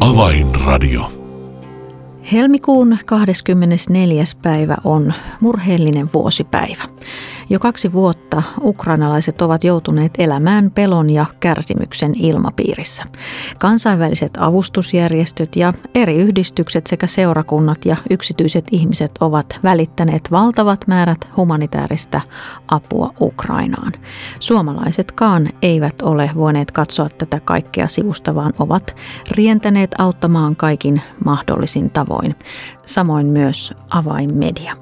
Avainradio. Helmikuun 24. päivä on murheellinen vuosipäivä. Jo kaksi vuotta ukrainalaiset ovat joutuneet elämään pelon ja kärsimyksen ilmapiirissä. Kansainväliset avustusjärjestöt ja eri yhdistykset sekä seurakunnat ja yksityiset ihmiset ovat välittäneet valtavat määrät humanitaarista apua Ukrainaan. Suomalaisetkaan eivät ole voineet katsoa tätä kaikkea sivusta, vaan ovat rientäneet auttamaan kaikin mahdollisin tavoin. Samoin myös avainmedia.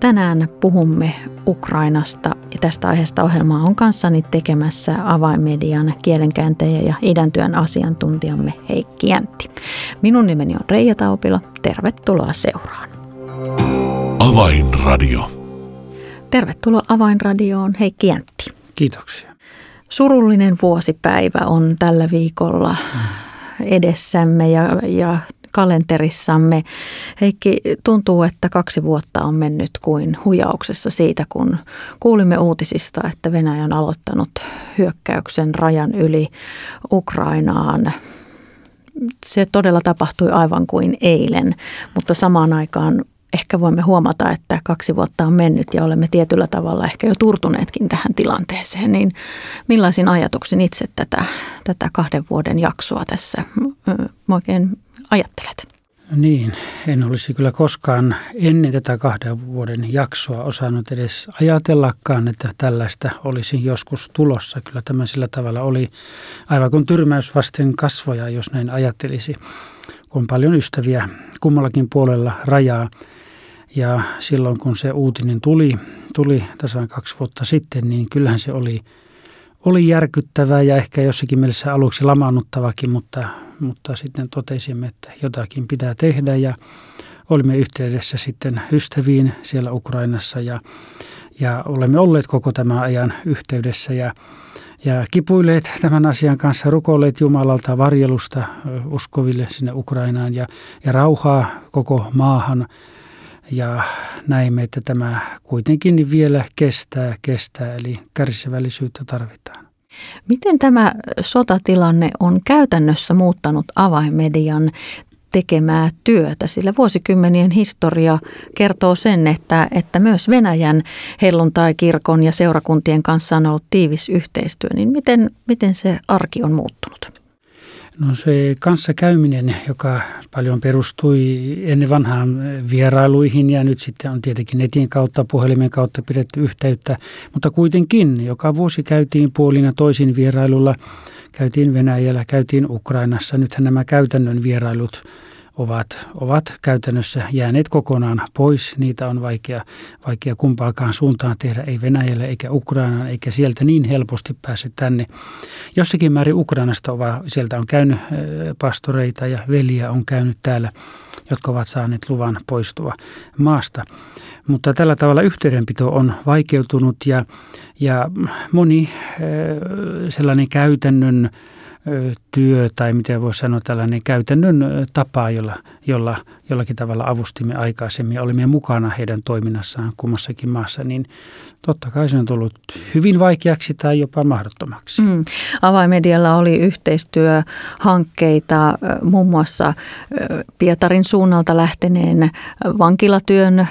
Tänään puhumme Ukrainasta ja tästä aiheesta ohjelmaa on kanssani tekemässä avainmedian kielenkääntäjä ja idäntyön asiantuntijamme Heikki Jäntti. Minun nimeni on Reija Taupila. Tervetuloa seuraan. Avainradio. Tervetuloa Avainradioon Heikki Jäntti. Kiitoksia. Surullinen vuosipäivä on tällä viikolla edessämme ja, ja kalenterissamme. Heikki, tuntuu, että kaksi vuotta on mennyt kuin huijauksessa siitä, kun kuulimme uutisista, että Venäjä on aloittanut hyökkäyksen rajan yli Ukrainaan. Se todella tapahtui aivan kuin eilen, mutta samaan aikaan ehkä voimme huomata, että kaksi vuotta on mennyt ja olemme tietyllä tavalla ehkä jo turtuneetkin tähän tilanteeseen. Niin millaisin ajatuksin itse tätä, tätä kahden vuoden jaksoa tässä oikein ajattelet? Niin, en olisi kyllä koskaan ennen tätä kahden vuoden jaksoa osannut edes ajatellakaan, että tällaista olisi joskus tulossa. Kyllä tämä sillä tavalla oli aivan kuin tyrmäys vasten kasvoja, jos näin ajattelisi. On paljon ystäviä kummallakin puolella rajaa. Ja silloin kun se uutinen tuli, tuli tasan kaksi vuotta sitten, niin kyllähän se oli, oli järkyttävää ja ehkä jossakin mielessä aluksi lamaannuttavakin, mutta mutta sitten totesimme, että jotakin pitää tehdä ja olimme yhteydessä sitten ystäviin siellä Ukrainassa ja, ja olemme olleet koko tämän ajan yhteydessä ja, ja kipuilleet tämän asian kanssa, rukoilleet Jumalalta varjelusta uskoville sinne Ukrainaan ja, ja rauhaa koko maahan. Ja näimme, että tämä kuitenkin vielä kestää, kestää, eli kärsivällisyyttä tarvitaan. Miten tämä sotatilanne on käytännössä muuttanut avainmedian tekemää työtä, sillä vuosikymmenien historia kertoo sen, että, että myös Venäjän helluntai-kirkon ja seurakuntien kanssa on ollut tiivis yhteistyö, niin miten, miten se arki on muuttunut? No se kanssakäyminen, joka paljon perustui ennen vanhaan vierailuihin ja nyt sitten on tietenkin netin kautta, puhelimen kautta pidetty yhteyttä, mutta kuitenkin joka vuosi käytiin puolina toisin vierailulla, käytiin Venäjällä, käytiin Ukrainassa. Nythän nämä käytännön vierailut ovat, ovat käytännössä jääneet kokonaan pois. Niitä on vaikea, vaikea kumpaakaan suuntaan tehdä, ei Venäjälle eikä Ukrainaan, eikä sieltä niin helposti pääse tänne. Jossakin määrin Ukrainasta ovat, sieltä on käynyt pastoreita ja veliä on käynyt täällä, jotka ovat saaneet luvan poistua maasta. Mutta tällä tavalla yhteydenpito on vaikeutunut ja, ja moni sellainen käytännön työ tai miten voi sanoa tällainen käytännön tapa, jolla, jolla jollakin tavalla avustimme aikaisemmin ja olimme mukana heidän toiminnassaan kummassakin maassa, niin totta kai se on tullut hyvin vaikeaksi tai jopa mahdottomaksi. Mm. Avaimedialla oli yhteistyöhankkeita muun muassa Pietarin suunnalta lähteneen vankilatyön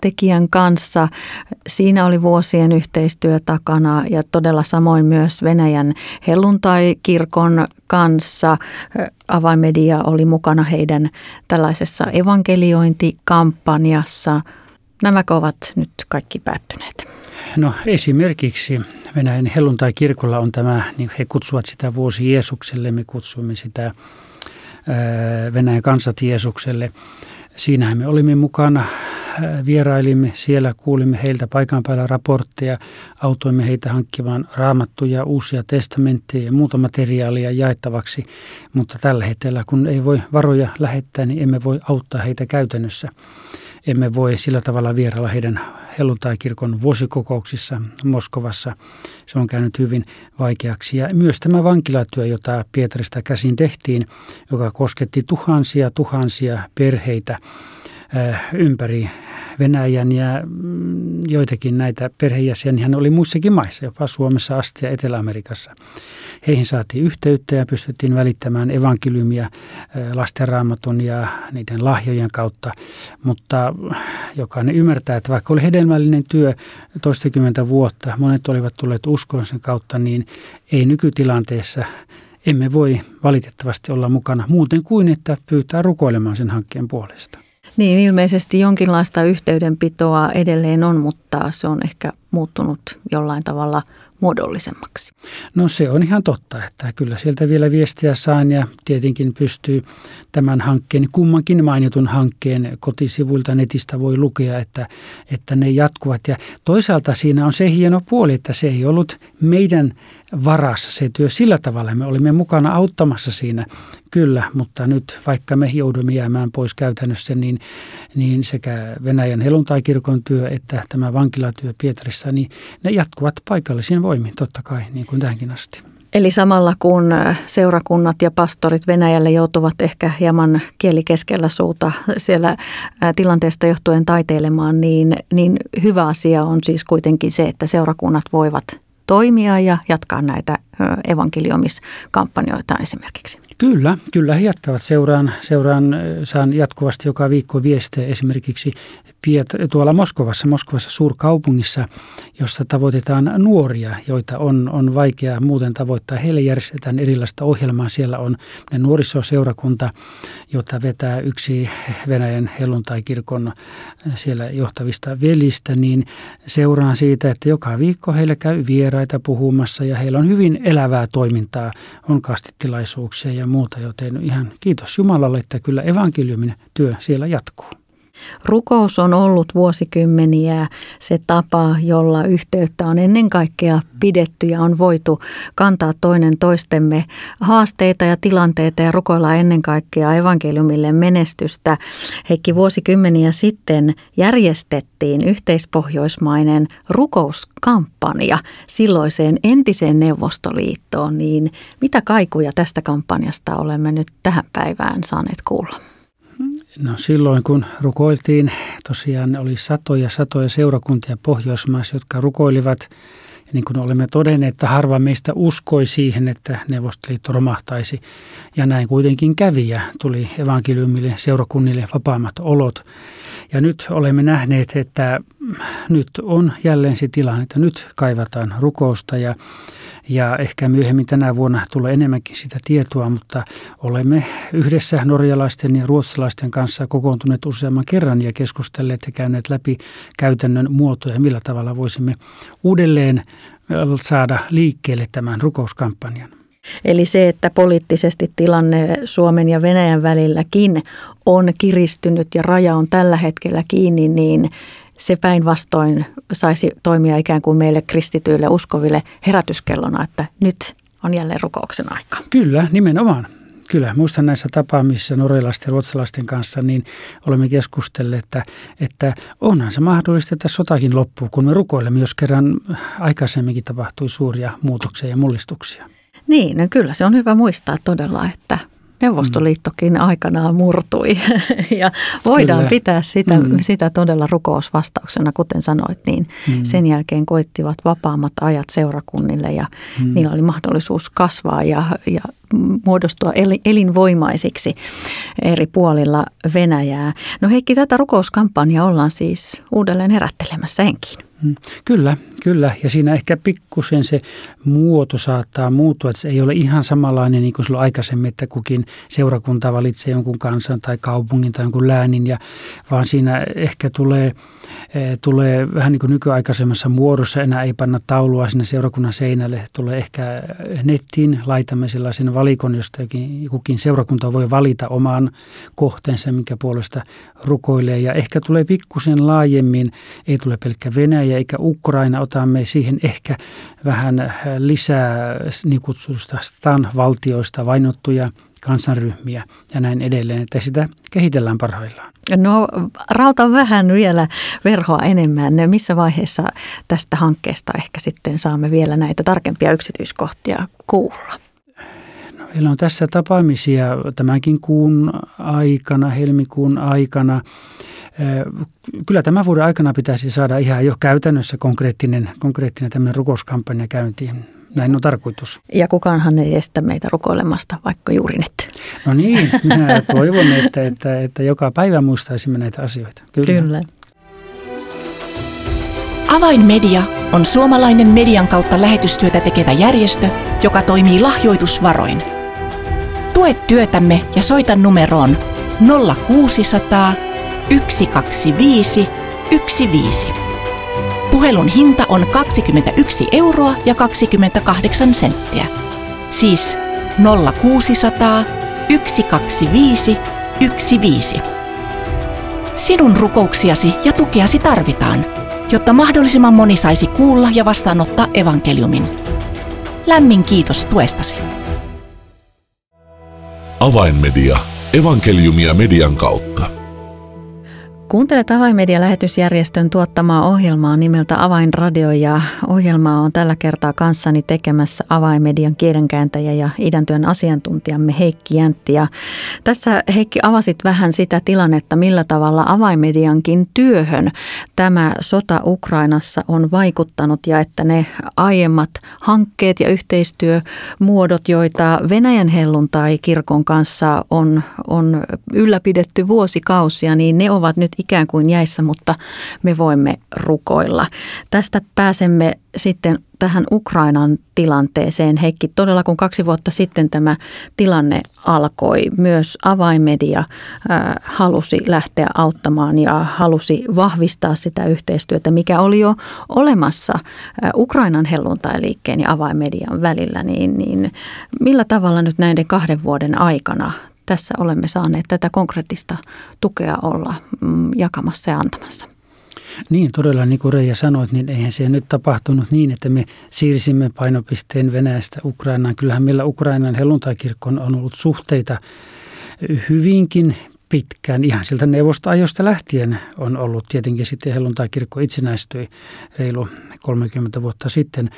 tekijän kanssa. Siinä oli vuosien yhteistyö takana ja todella samoin myös Venäjän helluntai-kirkon kanssa. Avaimedia oli mukana heidän tällaisessa evankeliointikampanjassa. Nämäkö ovat nyt kaikki päättyneet? No esimerkiksi Venäjän helluntai-kirkolla on tämä, niin he kutsuvat sitä vuosi Jeesukselle, me kutsumme sitä Venäjän kansat Jeesukselle. Siinähän me olimme mukana, vierailimme siellä, kuulimme heiltä paikan päällä raportteja, autoimme heitä hankkimaan raamattuja, uusia testamentteja ja muuta materiaalia jaettavaksi, mutta tällä hetkellä kun ei voi varoja lähettää, niin emme voi auttaa heitä käytännössä. emme voi sillä tavalla vierailla heidän helluntaikirkon vuosikokouksissa Moskovassa. Se on käynyt hyvin vaikeaksi. Ja myös tämä vankilatyö, jota Pietarista käsin tehtiin, joka kosketti tuhansia tuhansia perheitä ympäri Venäjän ja mm, joitakin näitä perheenjäseniä hän oli muissakin maissa, jopa Suomessa asti ja Etelä-Amerikassa. Heihin saatiin yhteyttä ja pystyttiin välittämään evankeliumia lastenraamatun ja niiden lahjojen kautta, mutta jokainen ymmärtää, että vaikka oli hedelmällinen työ toistakymmentä vuotta, monet olivat tulleet uskon sen kautta, niin ei nykytilanteessa emme voi valitettavasti olla mukana muuten kuin, että pyytää rukoilemaan sen hankkeen puolesta. Niin, ilmeisesti jonkinlaista yhteydenpitoa edelleen on, mutta se on ehkä muuttunut jollain tavalla muodollisemmaksi. No se on ihan totta, että kyllä sieltä vielä viestiä saan ja tietenkin pystyy tämän hankkeen, kummankin mainitun hankkeen kotisivuilta netistä voi lukea, että, että ne jatkuvat. Ja toisaalta siinä on se hieno puoli, että se ei ollut meidän varassa se työ sillä tavalla. Me olimme mukana auttamassa siinä, kyllä, mutta nyt vaikka me joudumme jäämään pois käytännössä, niin, niin sekä Venäjän helluntaikirkon työ että tämä vankilatyö Pietarissa, niin ne jatkuvat paikallisiin voimin totta kai, niin kuin tähänkin asti. Eli samalla kun seurakunnat ja pastorit Venäjälle joutuvat ehkä hieman kieli keskellä suuta siellä tilanteesta johtuen taiteilemaan, niin, niin hyvä asia on siis kuitenkin se, että seurakunnat voivat toimia ja jatkaa näitä evankeliomiskampanjoita esimerkiksi. Kyllä, kyllä he jatkavat. Seuraan, seuraan saan jatkuvasti joka viikko viestejä esimerkiksi Piet- tuolla Moskovassa, Moskovassa suurkaupungissa, jossa tavoitetaan nuoria, joita on, on vaikea muuten tavoittaa. Heille järjestetään erilaista ohjelmaa. Siellä on nuorisoseurakunta, jota vetää yksi Venäjän helluntai-kirkon siellä johtavista velistä, niin seuraan siitä, että joka viikko heille käy vieraita puhumassa ja heillä on hyvin elävää toimintaa, on kastitilaisuuksia ja muuta, joten ihan kiitos Jumalalle, että kyllä evankeliumin työ siellä jatkuu. Rukous on ollut vuosikymmeniä se tapa, jolla yhteyttä on ennen kaikkea pidetty ja on voitu kantaa toinen toistemme haasteita ja tilanteita ja rukoilla ennen kaikkea evankeliumille menestystä. Heikki vuosikymmeniä sitten järjestettiin yhteispohjoismainen rukouskampanja silloiseen entiseen Neuvostoliittoon, niin mitä kaikuja tästä kampanjasta olemme nyt tähän päivään saaneet kuulla? No silloin kun rukoiltiin, tosiaan oli satoja satoja seurakuntia Pohjoismaissa, jotka rukoilivat. Ja niin kuin olemme todenneet, että harva meistä uskoi siihen, että Neuvostoliitto romahtaisi. Ja näin kuitenkin kävi ja tuli evankeliumille seurakunnille vapaammat olot. Ja nyt olemme nähneet, että nyt on jälleen se tilanne, että nyt kaivataan rukousta ja ja ehkä myöhemmin tänä vuonna tulee enemmänkin sitä tietoa, mutta olemme yhdessä norjalaisten ja ruotsalaisten kanssa kokoontuneet useamman kerran ja keskustelleet ja käyneet läpi käytännön muotoja, millä tavalla voisimme uudelleen saada liikkeelle tämän rukouskampanjan. Eli se, että poliittisesti tilanne Suomen ja Venäjän välilläkin on kiristynyt ja raja on tällä hetkellä kiinni, niin se päinvastoin saisi toimia ikään kuin meille kristityille uskoville herätyskellona, että nyt on jälleen rukouksen aika. Kyllä, nimenomaan. Kyllä, muistan näissä tapaamisissa norjalaisten ja ruotsalaisten kanssa, niin olemme keskustelleet, että, että onhan se mahdollista, että sotakin loppuu, kun me rukoilemme, jos kerran aikaisemminkin tapahtui suuria muutoksia ja mullistuksia. Niin, no kyllä se on hyvä muistaa todella, että Neuvostoliittokin aikanaan murtui ja voidaan Kyllä. pitää sitä, mm. sitä todella rukousvastauksena, kuten sanoit, niin mm. sen jälkeen koittivat vapaammat ajat seurakunnille ja mm. niillä oli mahdollisuus kasvaa ja, ja muodostua elinvoimaisiksi eri puolilla Venäjää. No Heikki, tätä rukouskampanjaa ollaan siis uudelleen herättelemässä henkiin. Kyllä, kyllä. Ja siinä ehkä pikkusen se muoto saattaa muuttua, että se ei ole ihan samanlainen niin kuin silloin aikaisemmin, että kukin seurakunta valitsee jonkun kansan tai kaupungin tai jonkun läänin, ja, vaan siinä ehkä tulee, eh, tulee vähän niin kuin nykyaikaisemmassa muodossa, enää ei panna taulua sinne seurakunnan seinälle, tulee ehkä nettiin, laitamme sellaisen valikon, josta kukin seurakunta voi valita oman kohteensa, mikä puolesta rukoilee, ja ehkä tulee pikkusen laajemmin, ei tule pelkkä Venäjä, eikä Ukraina, otamme siihen ehkä vähän lisää niin kutsutusta stan-valtioista vainottuja kansanryhmiä ja näin edelleen, että sitä kehitellään parhaillaan. No rauta vähän vielä verhoa enemmän. Missä vaiheessa tästä hankkeesta ehkä sitten saamme vielä näitä tarkempia yksityiskohtia kuulla? No, meillä on tässä tapaamisia tämänkin kuun aikana, helmikuun aikana. Kyllä tämän vuoden aikana pitäisi saada ihan jo käytännössä konkreettinen, konkreettinen tämmöinen rukouskampanja käyntiin. Näin on tarkoitus. Ja kukaanhan ei estä meitä rukoilemasta, vaikka juuri nyt. No niin, minä toivon, että, että, että joka päivä muistaisimme näitä asioita. Kyllä. Kyllä. Avainmedia on suomalainen median kautta lähetystyötä tekevä järjestö, joka toimii lahjoitusvaroin. Tue työtämme ja soita numeroon 0600 125 15. Puhelun hinta on 21 euroa ja 28 senttiä. Siis 0600 125 15. Sinun rukouksiasi ja tukeasi tarvitaan, jotta mahdollisimman moni saisi kuulla ja vastaanottaa evankeliumin. Lämmin kiitos tuestasi. Avainmedia. Evankeliumia median kautta. Kuuntelet Avainmedia-lähetysjärjestön tuottamaa ohjelmaa nimeltä Avainradio ja ohjelmaa on tällä kertaa kanssani tekemässä Avainmedian kielenkääntäjä ja idäntyön asiantuntijamme Heikki Jäntti. Ja tässä Heikki avasit vähän sitä tilannetta, millä tavalla Avainmediankin työhön tämä sota Ukrainassa on vaikuttanut ja että ne aiemmat hankkeet ja yhteistyömuodot, joita Venäjän helluntai kirkon kanssa on, on ylläpidetty vuosikausia, niin ne ovat nyt ikään kuin jäissä, mutta me voimme rukoilla. Tästä pääsemme sitten tähän Ukrainan tilanteeseen. Heikki, todella kun kaksi vuotta sitten tämä tilanne alkoi, myös avaimedia äh, halusi lähteä auttamaan ja halusi vahvistaa sitä yhteistyötä, mikä oli jo olemassa äh, Ukrainan helluntailiikkeen ja avaimedian välillä. Niin, niin millä tavalla nyt näiden kahden vuoden aikana tässä olemme saaneet tätä konkreettista tukea olla mm, jakamassa ja antamassa. Niin, todella niin kuin Reija sanoit, niin eihän se nyt tapahtunut niin, että me siirsimme painopisteen Venäjästä Ukrainaan. Kyllähän meillä Ukrainan helluntaikirkon on ollut suhteita hyvinkin pitkään, ihan sieltä neuvostoajosta lähtien on ollut tietenkin sitten helluntai-kirkko itsenäistyi reilu 30 vuotta sitten.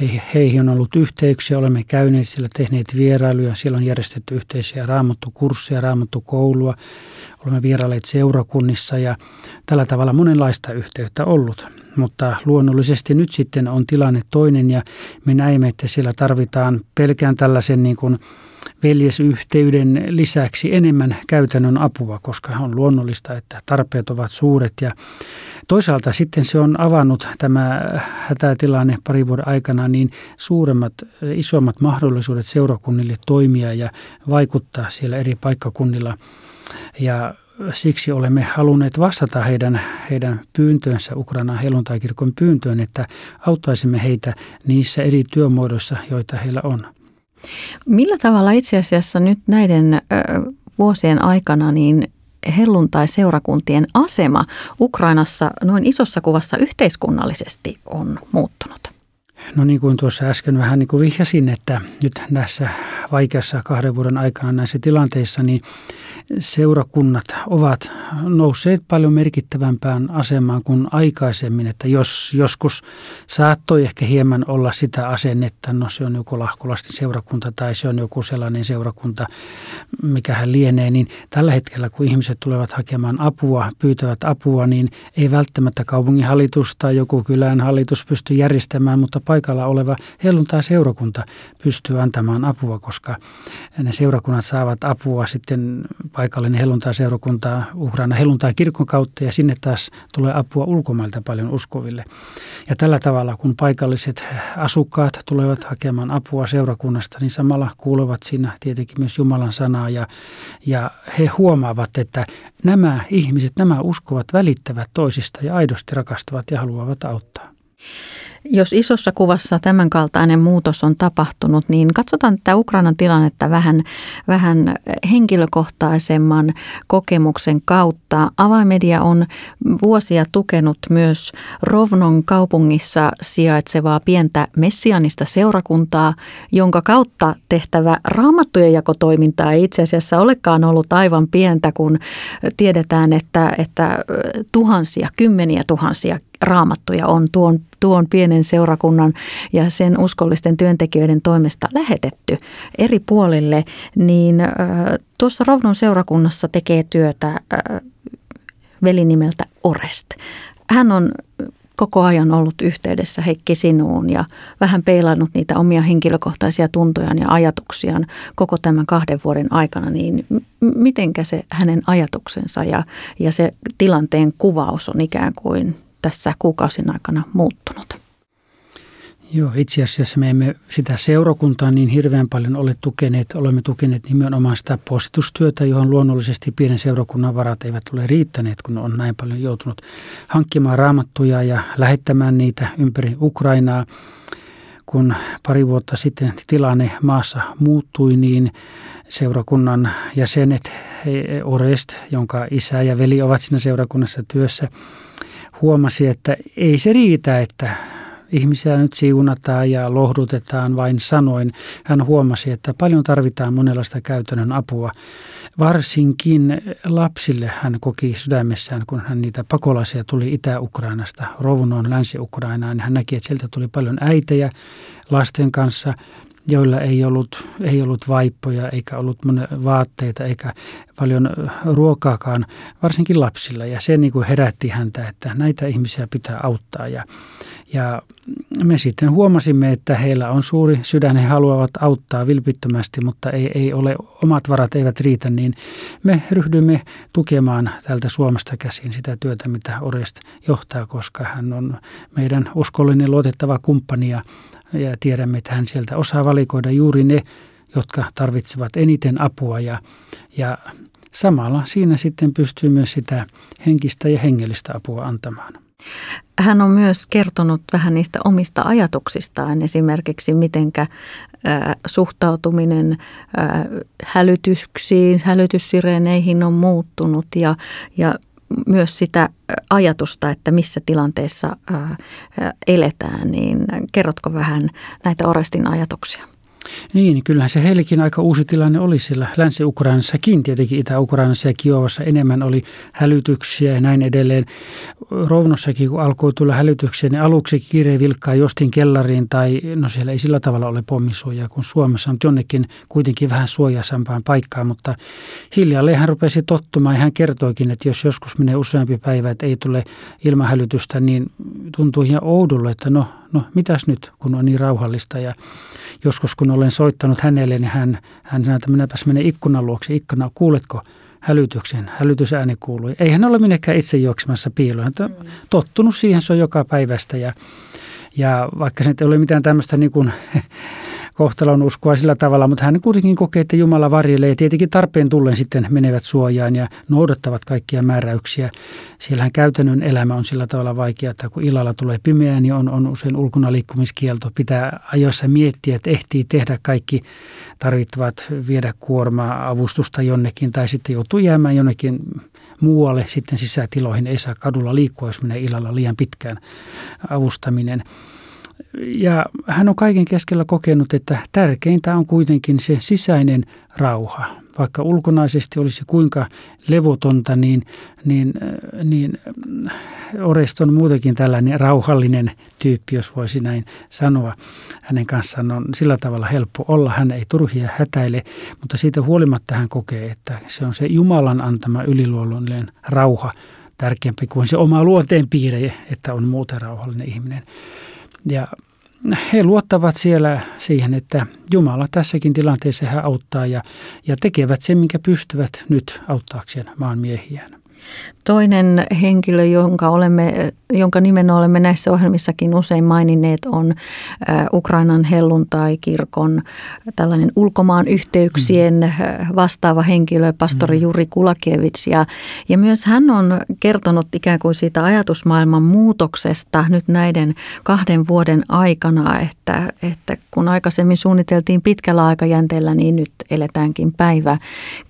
He, heihin on ollut yhteyksiä, olemme käyneet siellä, tehneet vierailuja, siellä on järjestetty yhteisiä raamattukursseja, raamattukoulua, olemme vierailleet seurakunnissa ja tällä tavalla monenlaista yhteyttä ollut. Mutta luonnollisesti nyt sitten on tilanne toinen ja me näemme, että siellä tarvitaan pelkään tällaisen niin kuin veljesyhteyden lisäksi enemmän käytännön apua, koska on luonnollista, että tarpeet ovat suuret ja toisaalta sitten se on avannut tämä hätätilanne pari vuoden aikana niin suuremmat, isommat mahdollisuudet seurakunnille toimia ja vaikuttaa siellä eri paikkakunnilla ja siksi olemme halunneet vastata heidän, heidän pyyntöönsä, Ukrainan helluntaikirkon pyyntöön, että auttaisimme heitä niissä eri työmuodoissa, joita heillä on. Millä tavalla itse asiassa nyt näiden vuosien aikana niin helluntai-seurakuntien asema Ukrainassa noin isossa kuvassa yhteiskunnallisesti on muuttunut? No niin kuin tuossa äsken vähän niin kuin vihjasin, että nyt näissä vaikeassa kahden vuoden aikana näissä tilanteissa, niin seurakunnat ovat nousseet paljon merkittävämpään asemaan kuin aikaisemmin. Että jos joskus saattoi ehkä hieman olla sitä asennetta, no se on joku lahkolastin seurakunta tai se on joku sellainen seurakunta, mikä hän lienee, niin tällä hetkellä kun ihmiset tulevat hakemaan apua, pyytävät apua, niin ei välttämättä kaupunginhallitus tai joku kylän hallitus pysty järjestämään, mutta paikalla oleva helluntai seurakunta pystyy antamaan apua, koska ne seurakunnat saavat apua sitten paikallinen helluntai-seurakunta Ukraina helluntai-kirkon kautta ja sinne taas tulee apua ulkomailta paljon uskoville. Ja tällä tavalla, kun paikalliset asukkaat tulevat hakemaan apua seurakunnasta, niin samalla kuulevat siinä tietenkin myös Jumalan sanaa ja, ja he huomaavat, että nämä ihmiset, nämä uskovat välittävät toisista ja aidosti rakastavat ja haluavat auttaa. Jos isossa kuvassa tämänkaltainen muutos on tapahtunut, niin katsotaan tätä Ukrainan tilannetta vähän, vähän henkilökohtaisemman kokemuksen kautta. Avaimedia on vuosia tukenut myös Rovnon kaupungissa sijaitsevaa pientä messianista seurakuntaa, jonka kautta tehtävä raamattujen jakotoiminta ei itse asiassa olekaan ollut aivan pientä, kun tiedetään, että, että tuhansia, kymmeniä tuhansia raamattuja on tuon, tuon pienen seurakunnan ja sen uskollisten työntekijöiden toimesta lähetetty eri puolille, niin äh, tuossa Rovnon seurakunnassa tekee työtä äh, veli nimeltä Orest. Hän on koko ajan ollut yhteydessä Heikki sinuun ja vähän peilannut niitä omia henkilökohtaisia tuntojaan ja ajatuksiaan koko tämän kahden vuoden aikana, niin mitenkä se hänen ajatuksensa ja, ja se tilanteen kuvaus on ikään kuin tässä kuukausin aikana muuttunut? Joo, itse asiassa me emme sitä seurakuntaa niin hirveän paljon ole tukeneet. Olemme tukeneet nimenomaan sitä postitustyötä, johon luonnollisesti pienen seurakunnan varat eivät ole riittäneet, kun on näin paljon joutunut hankkimaan raamattuja ja lähettämään niitä ympäri Ukrainaa. Kun pari vuotta sitten tilanne maassa muuttui, niin seurakunnan jäsenet, Orest, jonka isä ja veli ovat siinä seurakunnassa työssä, huomasi, että ei se riitä, että ihmisiä nyt siunataan ja lohdutetaan vain sanoin. Hän huomasi, että paljon tarvitaan monenlaista käytännön apua. Varsinkin lapsille hän koki sydämessään, kun hän niitä pakolaisia tuli Itä-Ukrainasta, Rovnoon, Länsi-Ukrainaan. Niin hän näki, että sieltä tuli paljon äitejä lasten kanssa – joilla ei ollut, ei ollut vaippoja eikä ollut vaatteita eikä paljon ruokaakaan, varsinkin lapsilla. Ja se niin kuin herätti häntä, että näitä ihmisiä pitää auttaa. Ja, ja me sitten huomasimme, että heillä on suuri sydän, he haluavat auttaa vilpittömästi, mutta ei, ei ole, omat varat eivät riitä, niin me ryhdymme tukemaan täältä Suomesta käsin sitä työtä, mitä Orest johtaa, koska hän on meidän uskollinen luotettava kumppani. Ja ja tiedämme, että hän sieltä osaa valikoida juuri ne, jotka tarvitsevat eniten apua. Ja, ja samalla siinä sitten pystyy myös sitä henkistä ja hengellistä apua antamaan. Hän on myös kertonut vähän niistä omista ajatuksistaan, esimerkiksi mitenkä suhtautuminen hälytyksiin, hälytyssireeneihin on muuttunut ja, ja myös sitä ajatusta, että missä tilanteessa eletään, niin kerrotko vähän näitä Orestin ajatuksia? Niin, kyllähän se heillekin aika uusi tilanne oli siellä Länsi-Ukrainassakin, tietenkin Itä-Ukrainassa ja Kiovassa enemmän oli hälytyksiä ja näin edelleen. Rovnossakin, kun alkoi tulla hälytyksiä, niin aluksi kiire vilkkaa jostin kellariin tai no siellä ei sillä tavalla ole pommisuojaa, kun Suomessa on jonnekin kuitenkin vähän suojaisampaan paikkaan, mutta hiljalleen hän rupesi tottumaan ja hän kertoikin, että jos joskus menee useampi päivä, että ei tule ilmahälytystä, niin tuntuu ihan oudolle, että no, no mitäs nyt, kun on niin rauhallista. Ja joskus kun olen soittanut hänelle, niin hän, hän sanoi, että minäpäs menen ikkunan luokse. Ikkuna, kuuletko hälytyksen? Hälytysääni kuului. Ei hän ole minnekään itse juoksemassa piiloon. Hän on tottunut siihen, se on joka päivästä ja, ja vaikka se ei ole mitään tämmöistä niin kuin kohtalon uskoa sillä tavalla, mutta hän kuitenkin kokee, että Jumala varjelee ja tietenkin tarpeen tullen sitten menevät suojaan ja noudattavat kaikkia määräyksiä. Siellähän käytännön elämä on sillä tavalla vaikea, että kun illalla tulee pimeää, niin on, on usein ulkona liikkumiskielto. Pitää ajoissa miettiä, että ehtii tehdä kaikki tarvittavat, viedä kuormaa, avustusta jonnekin tai sitten joutuu jäämään jonnekin muualle sitten sisätiloihin. Ei saa kadulla liikkua, jos menee illalla liian pitkään avustaminen ja hän on kaiken keskellä kokenut, että tärkeintä on kuitenkin se sisäinen rauha. Vaikka ulkonaisesti olisi kuinka levotonta, niin, niin, niin Orest on muutenkin tällainen rauhallinen tyyppi, jos voisi näin sanoa. Hänen kanssaan on sillä tavalla helppo olla. Hän ei turhia hätäile, mutta siitä huolimatta hän kokee, että se on se Jumalan antama yliluonnollinen rauha tärkeämpi kuin se oma luonteen piirre, että on muuten rauhallinen ihminen. Ja he luottavat siellä siihen, että Jumala tässäkin tilanteessa hän auttaa ja, ja tekevät sen, minkä pystyvät nyt auttaakseen maan miehiään. Toinen henkilö, jonka, olemme, jonka nimen olemme näissä ohjelmissakin usein maininneet, on Ukrainan helluntai-kirkon tällainen ulkomaan yhteyksien mm. vastaava henkilö, pastori mm. Juri Kulakevits. Ja, ja myös hän on kertonut ikään kuin siitä ajatusmaailman muutoksesta nyt näiden kahden vuoden aikana, että, että kun aikaisemmin suunniteltiin pitkällä aikajänteellä, niin nyt eletäänkin päivä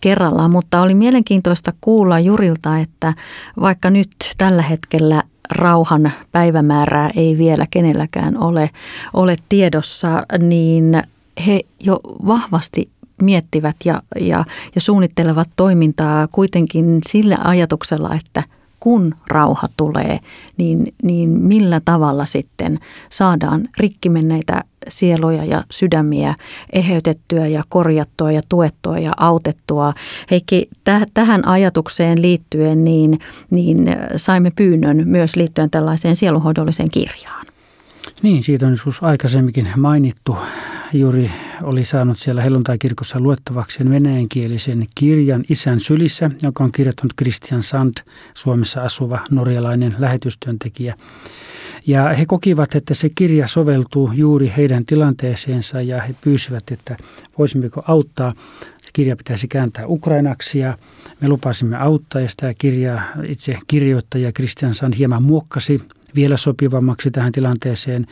kerrallaan. Mutta oli mielenkiintoista kuulla Jurilta, että vaikka nyt tällä hetkellä rauhan päivämäärää ei vielä kenelläkään ole, ole tiedossa, niin he jo vahvasti miettivät ja, ja, ja suunnittelevat toimintaa kuitenkin sillä ajatuksella, että – kun rauha tulee, niin, niin millä tavalla sitten saadaan rikkimenneitä sieluja ja sydämiä eheytettyä ja korjattua ja tuettua ja autettua. Heikki, täh- tähän ajatukseen liittyen niin, niin saimme pyynnön myös liittyen tällaiseen sielunhoidolliseen kirjaan. Niin, siitä on joskus aikaisemminkin mainittu juuri oli saanut siellä helluntai-kirkossa luettavaksi venäjänkielisen kirjan Isän sylissä, joka on kirjoittanut Christian Sand, Suomessa asuva norjalainen lähetystyöntekijä. Ja he kokivat, että se kirja soveltuu juuri heidän tilanteeseensa ja he pyysivät, että voisimmeko auttaa. Se kirja pitäisi kääntää ukrainaksi ja me lupasimme auttaa ja sitä kirjaa itse kirjoittaja Christian Sand hieman muokkasi vielä sopivammaksi tähän tilanteeseen.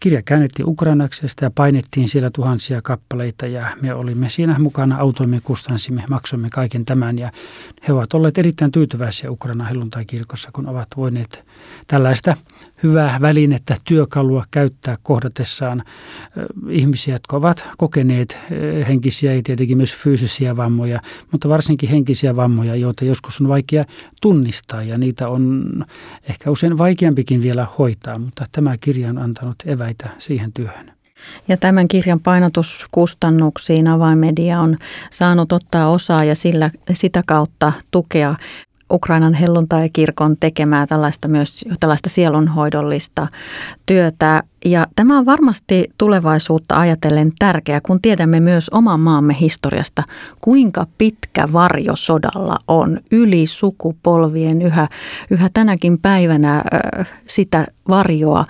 Kirja käännettiin ukrainaksi ja sitä painettiin siellä tuhansia kappaleita ja me olimme siinä mukana, autoimme, kustansimme, maksoimme kaiken tämän ja he ovat olleet erittäin tyytyväisiä Ukraina helluntai-kirkossa, kun ovat voineet tällaista hyvää välinettä, työkalua käyttää kohdatessaan ihmisiä, jotka ovat kokeneet henkisiä ja tietenkin myös fyysisiä vammoja, mutta varsinkin henkisiä vammoja, joita joskus on vaikea tunnistaa ja niitä on ehkä usein vaikeampikin vielä hoitaa, mutta tämä kirja on antanut eväitä siihen työhön. Ja tämän kirjan painotuskustannuksiin avainmedia on saanut ottaa osaa ja sillä, sitä kautta tukea Ukrainan helluntai-kirkon tekemää tällaista myös tällaista sielunhoidollista työtä. Ja tämä on varmasti tulevaisuutta ajatellen tärkeää, kun tiedämme myös oman maamme historiasta, kuinka pitkä varjo sodalla on yli sukupolvien yhä, yhä tänäkin päivänä sitä varjoa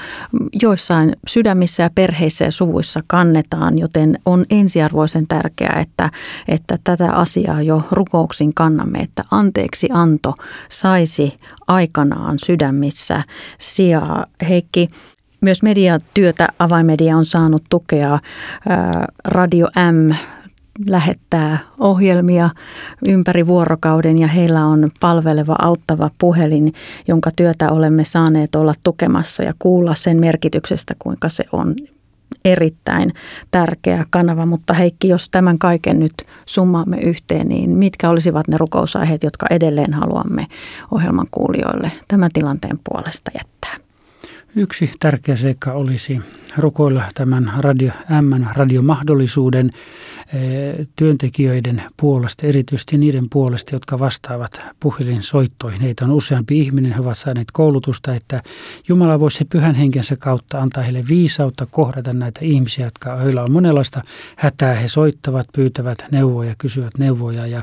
joissain sydämissä ja perheissä ja suvuissa kannetaan, joten on ensiarvoisen tärkeää, että, että tätä asiaa jo rukouksin kannamme, että anteeksi anto saisi aikanaan sydämissä sijaa. Heikki, myös mediatyötä avaimedia on saanut tukea. Radio M lähettää ohjelmia ympäri vuorokauden ja heillä on palveleva auttava puhelin, jonka työtä olemme saaneet olla tukemassa ja kuulla sen merkityksestä, kuinka se on erittäin tärkeä kanava. Mutta Heikki, jos tämän kaiken nyt summaamme yhteen, niin mitkä olisivat ne rukousaiheet, jotka edelleen haluamme ohjelman kuulijoille tämän tilanteen puolesta jättää? Yksi tärkeä seikka olisi rukoilla tämän Radio M radiomahdollisuuden eh, työntekijöiden puolesta, erityisesti niiden puolesta, jotka vastaavat puhelinsoittoihin. Heitä on useampi ihminen, he ovat saaneet koulutusta, että Jumala voisi pyhän henkensä kautta antaa heille viisautta kohdata näitä ihmisiä, jotka heillä on monenlaista hätää. He soittavat, pyytävät neuvoja, kysyvät neuvoja ja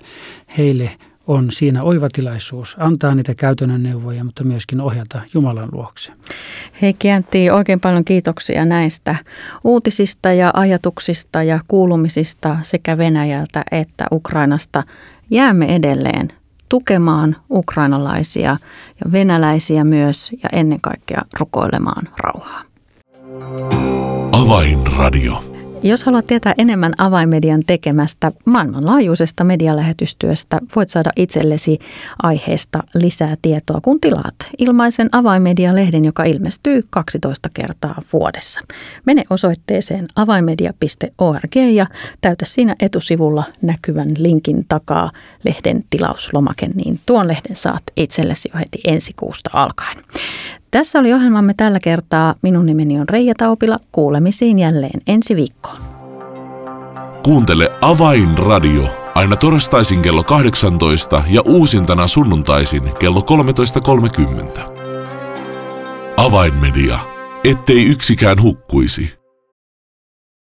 heille on siinä oiva tilaisuus antaa niitä käytännön neuvoja, mutta myöskin ohjata Jumalan luokse. Heikki Antti, oikein paljon kiitoksia näistä uutisista ja ajatuksista ja kuulumisista sekä Venäjältä että Ukrainasta. Jäämme edelleen tukemaan ukrainalaisia ja venäläisiä myös ja ennen kaikkea rukoilemaan rauhaa. Avainradio. Jos haluat tietää enemmän avaimedian tekemästä maailmanlaajuisesta medialähetystyöstä, voit saada itsellesi aiheesta lisää tietoa, kun tilaat ilmaisen avaimedia-lehden, joka ilmestyy 12 kertaa vuodessa. Mene osoitteeseen avaimedia.org ja täytä siinä etusivulla näkyvän linkin takaa lehden tilauslomake, niin tuon lehden saat itsellesi jo heti ensi kuusta alkaen. Tässä oli ohjelmamme tällä kertaa. Minun nimeni on Reija Taupila. Kuulemisiin jälleen ensi viikkoon. Kuuntele Avainradio aina torstaisin kello 18 ja uusintana sunnuntaisin kello 13.30. Avainmedia, ettei yksikään hukkuisi.